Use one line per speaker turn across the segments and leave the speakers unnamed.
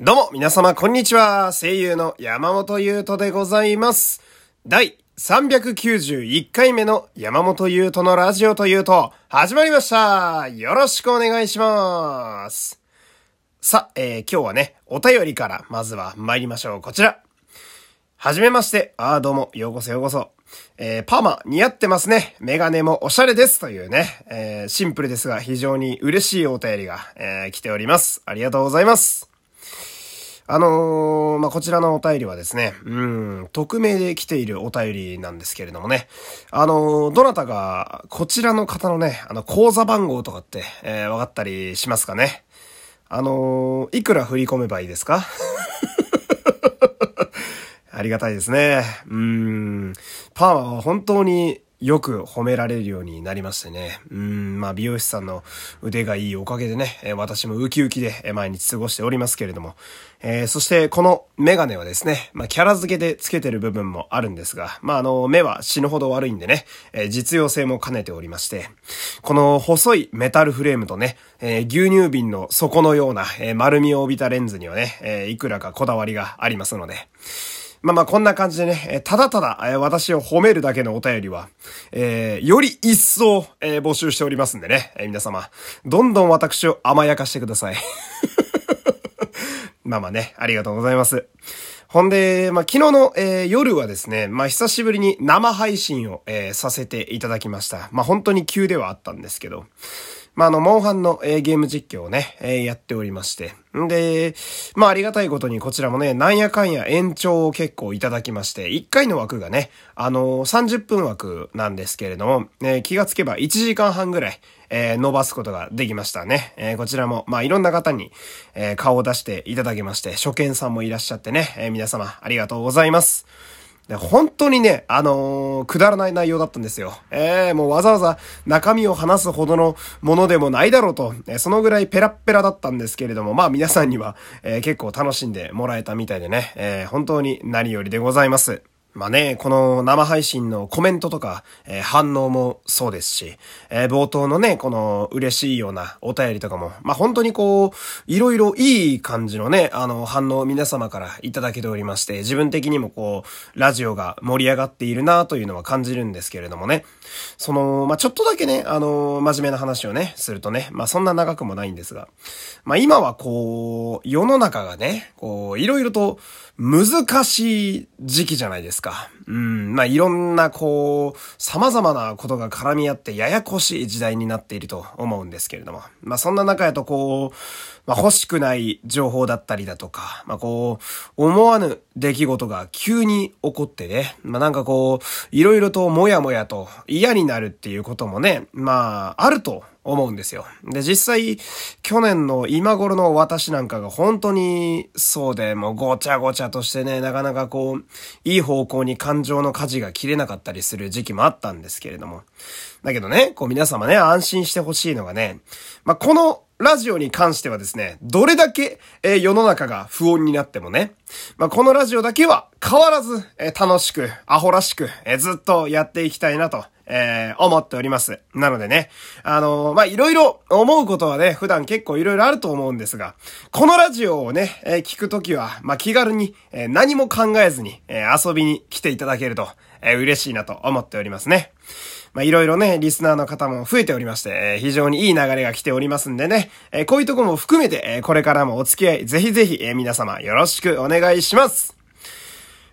どうも、皆様、こんにちは。声優の山本優斗でございます。第391回目の山本優斗のラジオというと、始まりました。よろしくお願いします。さあ、えー今日はね、お便りから、まずは参りましょう。こちら。はじめまして。あーどうも、ようこそようこそ。えーパーマ似合ってますね。メガネもおしゃれです。というね、えーシンプルですが非常に嬉しいお便りが、えー来ております。ありがとうございます。あのーまあ、こちらのお便りはですね、うん、匿名で来ているお便りなんですけれどもね、あのーどなたが、こちらの方のね、あの、口座番号とかって、えー、わかったりしますかねあのーいくら振り込めばいいですか？ありがたいですね。うん。パーマは本当によく褒められるようになりましてね。うん。まあ美容師さんの腕がいいおかげでね、え私もウキウキで毎日過ごしておりますけれども。えーそしてこのメガネはですね、まあキャラ付けでつけてる部分もあるんですが、まああの、目は死ぬほど悪いんでね、えー実用性も兼ねておりまして、この細いメタルフレームとね、えー牛乳瓶の底のような、え丸みを帯びたレンズにはね、えーいくらかこだわりがありますので、まあまあこんな感じでね、ただただ、私を褒めるだけのお便りは、えーより一層、えー募集しておりますんでね、えー皆様、どんどん私を甘やかしてください。まあまあね、ありがとうございます。ほんで、まあ、昨日の、えー夜はですね、まあ、久しぶりに生配信を、えーさせていただきました。まあ、本当に急ではあったんですけど、まあ、あの、モンハンの、えーゲーム実況をね、えーやっておりまして。んで、まあ、ありがたいことにこちらもね、なんやかんや延長を結構いただきまして、1回の枠がね、あの30分枠なんですけれども、えー気がつけば1時間半ぐらい、えー伸ばすことができましたね。えーこちらも、まあ、いろんな方に、えー顔を出していただきまして、初見さんもいらっしゃってね、えー皆様ありがとうございます。で本当にね、あのーくだらない内容だったんですよ。えー、もうわざわざ中身を話すほどのものでもないだろうと、えそのぐらいペラッペラだったんですけれども、まあ皆さんには、えー結構楽しんでもらえたみたいでね、えー本当に何よりでございます。まあね、この生配信のコメントとか、えー反応もそうですし、えー冒頭のね、この嬉しいようなお便りとかも、まあ本当にこう、いろいろいい感じのね、あの反応を皆様からいただけておりまして、自分的にもこう、ラジオが盛り上がっているなというのは感じるんですけれどもね。その、まあちょっとだけね、あの、真面目な話をね、するとね、まあそんな長くもないんですが、まあ今はこう、世の中がね、こう、いろいろと難しい時期じゃないですか。うん、まあいろんなこう、様々なことが絡み合ってややこしい時代になっていると思うんですけれども。まあそんな中やとこう、まあ欲しくない情報だったりだとか、まあこう、思わぬ出来事が急に起こってね、まあなんかこう、いろいろともやもやと嫌になるっていうこともね、まああると思うんですよ。で、実際、去年の今頃の私なんかが本当にそうで、もうごちゃごちゃとしてね、なかなかこう、いい方向に感情の舵が切れなかったりする時期もあったんですけれども。だけどね、こう皆様ね、安心してほしいのがね、まあ、このラジオに関してはですね、どれだけ、えー世の中が不穏になってもね、まあ、このラジオだけは変わらず、えー楽しく、アホらしく、えーずっとやっていきたいなと、えー思っております。なのでね、あのーま、いろいろ思うことはね、普段結構いろいろあると思うんですが、このラジオをね、えー聞くときは、まあ、気軽に、えー何も考えずに、えー遊びに来ていただけると、えー嬉しいなと思っておりますね。まあ、いろいろね、リスナーの方も増えておりまして、えー非常にいい流れが来ておりますんでね、えーこういうとこも含めて、えーこれからもお付き合い、ぜひぜひ、えー皆様よろしくお願いします。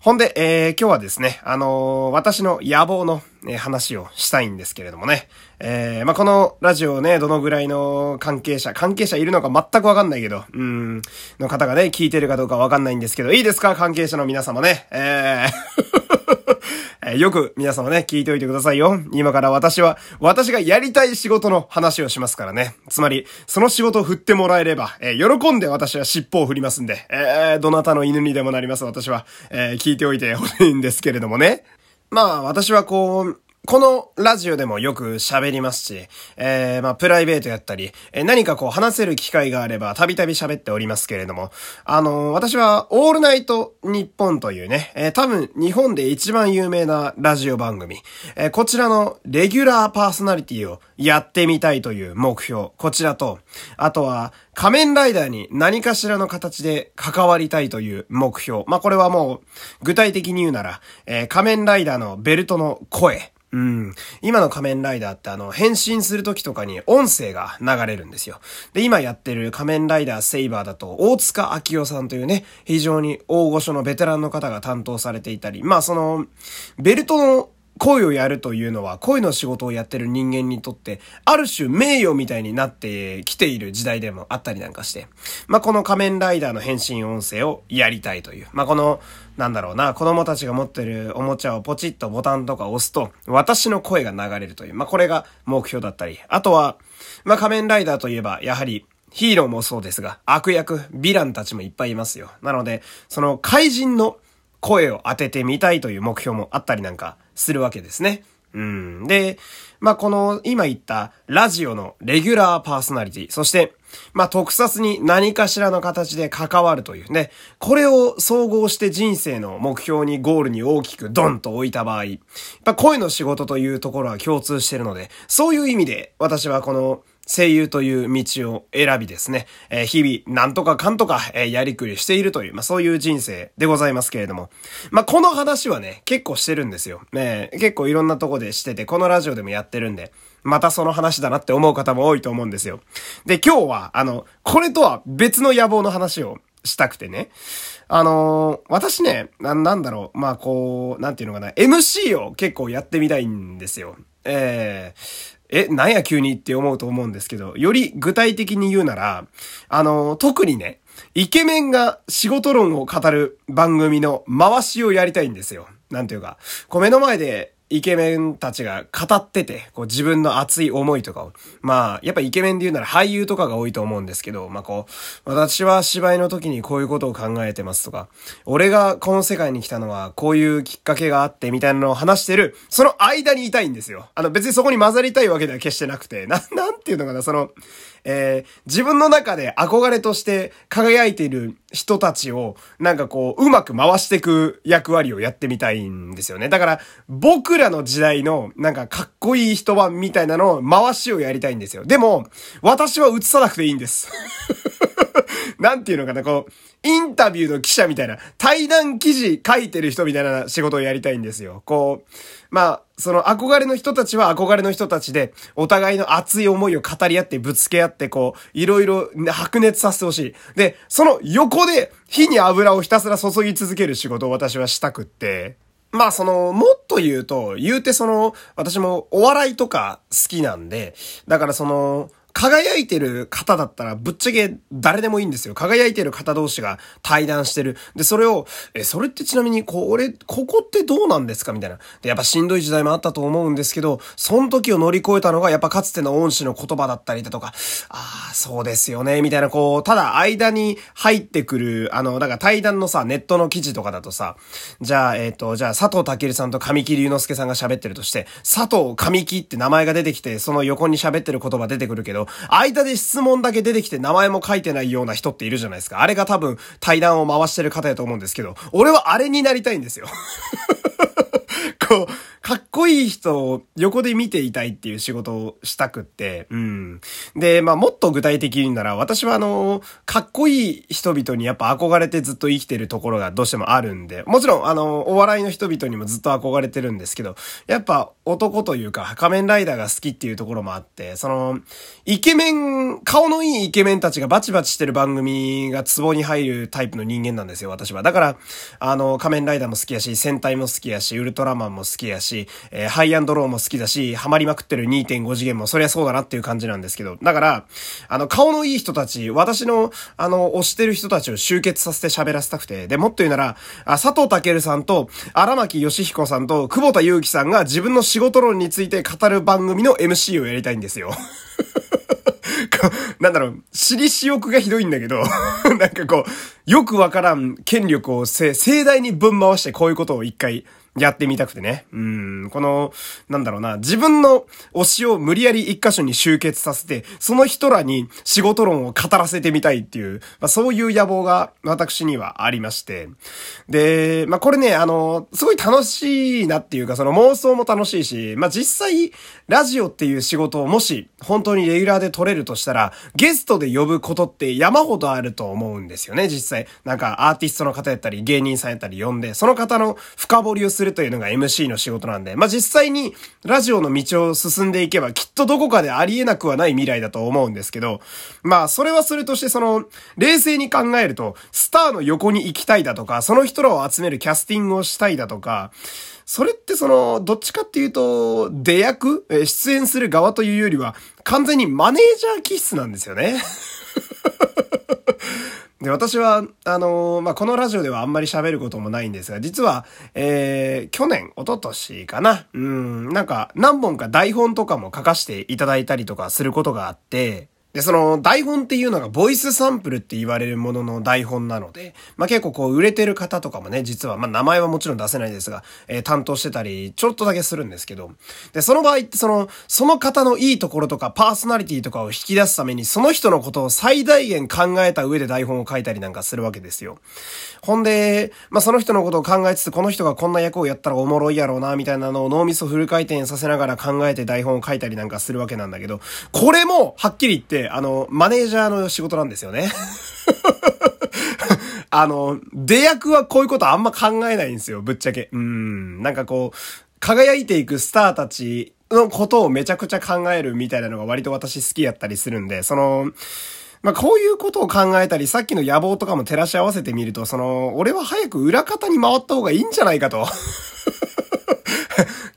ほんで、えー今日はですね、あのー私の野望の、えー話をしたいんですけれどもね。えーまあ、このラジオね、どのぐらいの関係者、関係者いるのか全くわかんないけど、うん、の方がね、聞いてるかどうかわかんないんですけど、いいですか？関係者の皆様ね。えーえーよく皆様ね、聞いておいてくださいよ。今から私は、私がやりたい仕事の話をしますからね。つまり、その仕事を振ってもらえれば、えー喜んで私は尻尾を振りますんで、えーどなたの犬にでもなります私は、え聞いておいてほしいんですけれどもね。まあ、私はこう、このラジオでもよく喋りますし、えー、まあ、プライベートやったり、えー、何かこう話せる機会があれば、たびたび喋っておりますけれども、あのー、私は、オールナイト日本というね、えー、多分、日本で一番有名なラジオ番組、えー、こちらのレギュラーパーソナリティをやってみたいという目標、こちらと、あとは、仮面ライダーに何かしらの形で関わりたいという目標。まあ、これはもう、具体的に言うなら、えー、仮面ライダーのベルトの声、うん。今の仮面ライダーってあの、変身する時とかに音声が流れるんですよ。で、今やってる仮面ライダーセイバーだと、大塚明夫さんというね、非常に大御所のベテランの方が担当されていたり、まあその、ベルトの恋をやるというのは、恋の仕事をやってる人間にとって、ある種名誉みたいになってきている時代でもあったりなんかして、まあ、この仮面ライダーの変身音声をやりたいという、まあ、この、なんだろうな、子供たちが持ってるおもちゃをポチッとボタンとか押すと、私の声が流れるという、まあ、これが目標だったり、あとは、まあ、仮面ライダーといえば、やはり、ヒーローもそうですが、悪役、ヴィランたちもいっぱいいますよ。なので、その怪人の声を当ててみたいという目標もあったりなんかするわけですね。うん。で、まあ、この今言ったラジオのレギュラーパーソナリティ、そして、まあ、特撮に何かしらの形で関わるというね、これを総合して人生の目標にゴールに大きくドンと置いた場合、やっぱ声の仕事というところは共通してるので、そういう意味で私はこの声優という道を選びですね、えー、日々、なんとかかんとか、えー、やりくりしているという、まあそういう人生でございますけれども。まあこの話はね、結構してるんですよ。ね結構いろんなとこでしてて、このラジオでもやってるんで、またその話だなって思う方も多いと思うんですよ。で、今日は、あの、これとは別の野望の話をしたくてね。あのー、私ねな、なんだろう、まあこう、なんていうのかな、MC を結構やってみたいんですよ。えー、え、なんや急にって思うと思うんですけど、より具体的に言うなら、あの、特にね、イケメンが仕事論を語る番組の回しをやりたいんですよ。なんていうか、こう目の前でイケメンたちが語ってて、こう自分の熱い思いとかを。まあ、やっぱイケメンで言うなら俳優とかが多いと思うんですけど、まあこう、私は芝居の時にこういうことを考えてますとか、俺がこの世界に来たのはこういうきっかけがあってみたいなのを話してる、その間にいたいんですよ。あの別にそこに混ざりたいわけでは決してなくて、な、なんていうのかな、その、えー、自分の中で憧れとして輝いている人たちを、なんかこう、うまく回していく役割をやってみたいんですよね。だから、僕ららの時代の、なんかかっこいい人版みたいなのを回しをやりたいんですよ。でも、私は映さなくていいんです。なんていうのかな、こう、インタビューの記者みたいな、対談記事書いてる人みたいな仕事をやりたいんですよ。こう、まあ、その憧れの人たちは憧れの人たちで、お互いの熱い思いを語り合ってぶつけ合って、こう、いろいろ白熱させてほしい。で、その横で火に油をひたすら注ぎ続ける仕事を私はしたくって、まあその、もっと言うと、言うてその、私もお笑いとか好きなんで、だからその、輝いてる方だったらぶっちゃけ誰でもいいんですよ。輝いてる方同士が対談してる。で、それを、え、それってちなみに、これ、ここってどうなんですか？みたいな。で、やっぱしんどい時代もあったと思うんですけど、その時を乗り越えたのが、やっぱかつての恩師の言葉だったりだとか、ああ、そうですよね、みたいな、こう、ただ間に入ってくる、あの、だから対談のさ、ネットの記事とかだとさ、じゃあ、えっ、ー、と、じゃあ佐藤健さんと神木隆之介さんが喋ってるとして、佐藤神木って名前が出てきて、その横に喋ってる言葉出てくるけど、間で質問だけ出てきて名前も書いてないような人っているじゃないですか。あれが多分対談を回してる方やと思うんですけど、俺はあれになりたいんですよ。こう、かっこいい人を横で見ていたいっていう仕事をしたくって、うん。で、まあもっと具体的に言うなら、私はあの、かっこいい人々にやっぱ憧れてずっと生きてるところがどうしてもあるんで、もちろんあの、お笑いの人々にもずっと憧れてるんですけど、やっぱ男というか仮面ライダーが好きっていうところもあって、その、イケメン、顔のいいイケメンたちがバチバチしてる番組がツボに入るタイプの人間なんですよ、私は。だから、あの、仮面ライダーも好きやし、戦隊も好きやし、ウルトラマンも好きやし、し、えー、ハイアンドローも好きだし、ハマりまくってる2.5次元もそりゃそうだなっていう感じなんですけど、だから、あの、顔のいい人たち、私の、あの、推してる人たちを集結させて喋らせたくて、で、もっと言うなら、あ佐藤健さんと、荒牧義彦さんと、久保田祐樹さんが自分の仕事論について語る番組の MC をやりたいんですよ。なんだろう、私利私欲がひどいんだけど なんかこう、よくわからん権力をせ盛大にぶん回してこういうことを一回やってみたくてね。うん、この、なんだろうな、自分の推しを無理やり一箇所に集結させて、その人らに仕事論を語らせてみたいっていう、まあそういう野望が私にはありまして。で、まあこれね、あの、すごい楽しいなっていうか、その妄想も楽しいし、まあ実際、ラジオっていう仕事をもし本当にレギュラーで取れるとしたら、ゲストで呼ぶことって山ほどあると思うんですよね、実際。なんかアーティストの方やったり、芸人さんやったり呼んで、その方の深掘りをするするというのが MC の仕事なんで、まあ実際にラジオの道を進んでいけばきっとどこかでありえなくはない未来だと思うんですけど、まあそれはそれとしてその、冷静に考えると、スターの横に行きたいだとか、その人らを集めるキャスティングをしたいだとか、それってその、どっちかっていうと、出役出演する側というよりは、完全にマネージャー気質なんですよね。で、私は、あのー、まあ、このラジオではあんまり喋ることもないんですが、実は、えー、去年、一昨年かな。うん、なんか、何本か台本とかも書かせていただいたりとかすることがあって、で、その台本っていうのがボイスサンプルって言われるものの台本なので、まあ、結構こう売れてる方とかもね、実は、まあ、名前はもちろん出せないですが、えー、担当してたり、ちょっとだけするんですけど、で、その場合ってその、その方のいいところとかパーソナリティとかを引き出すために、その人のことを最大限考えた上で台本を書いたりなんかするわけですよ。ほんで、まあ、その人のことを考えつつ、この人がこんな役をやったらおもろいやろうな、みたいなのを脳みそフル回転させながら考えて台本を書いたりなんかするわけなんだけど、これも、はっきり言って、あの、マネージャーの仕事なんですよね。あの、出役はこういうことあんま考えないんですよ、ぶっちゃけ。うん。なんかこう、輝いていくスターたちのことをめちゃくちゃ考えるみたいなのが割と私好きやったりするんで、その、まあ、こういうことを考えたり、さっきの野望とかも照らし合わせてみると、その、俺は早く裏方に回った方がいいんじゃないかと。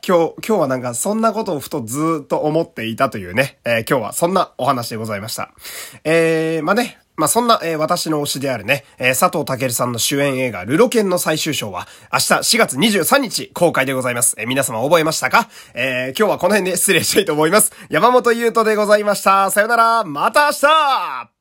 今日、今日はなんかそんなことをふとずっと思っていたというね、えー、今日はそんなお話でございました。えー、まあね、まあ、そんな、えー、私の推しであるね、えー、佐藤健さんの主演映画、ルロケンの最終章は、明日4月23日公開でございます。えー、皆様覚えましたか？え、今日はこの辺で失礼したいと思います。山本優斗でございました。さよなら、また明日